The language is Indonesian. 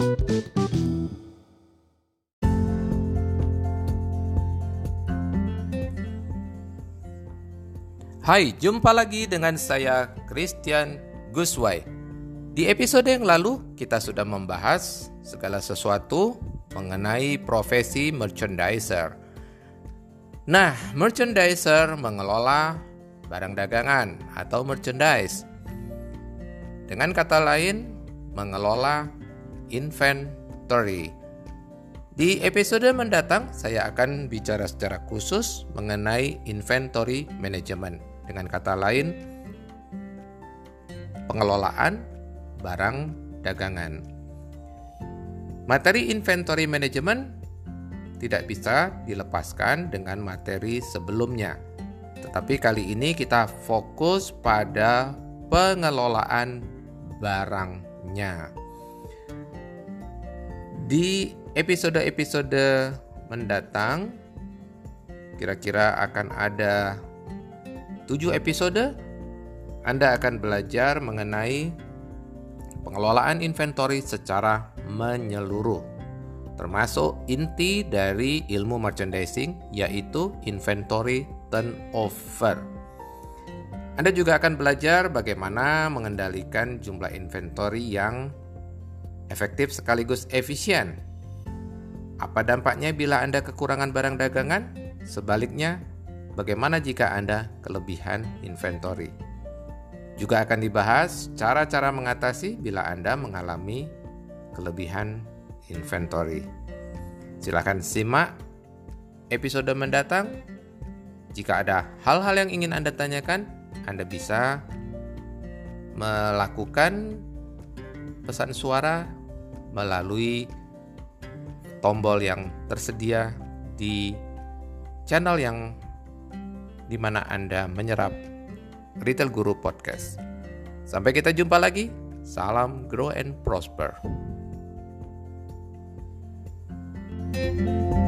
Hai, jumpa lagi dengan saya Christian Guswai. Di episode yang lalu kita sudah membahas segala sesuatu mengenai profesi merchandiser. Nah, merchandiser mengelola barang dagangan atau merchandise. Dengan kata lain, mengelola inventory. Di episode mendatang, saya akan bicara secara khusus mengenai inventory management. Dengan kata lain, pengelolaan barang dagangan. Materi inventory management tidak bisa dilepaskan dengan materi sebelumnya. Tetapi kali ini kita fokus pada pengelolaan barangnya. Di episode-episode mendatang, kira-kira akan ada 7 episode Anda akan belajar mengenai pengelolaan inventory secara menyeluruh termasuk inti dari ilmu merchandising yaitu inventory turnover. Anda juga akan belajar bagaimana mengendalikan jumlah inventory yang efektif sekaligus efisien. Apa dampaknya bila Anda kekurangan barang dagangan? Sebaliknya, bagaimana jika Anda kelebihan inventory. Juga akan dibahas cara-cara mengatasi bila Anda mengalami kelebihan inventory. Silahkan simak episode mendatang. Jika ada hal-hal yang ingin Anda tanyakan, Anda bisa melakukan pesan suara melalui tombol yang tersedia di channel yang di mana Anda menyerap Retail Guru Podcast. Sampai kita jumpa lagi. Salam grow and prosper. thank you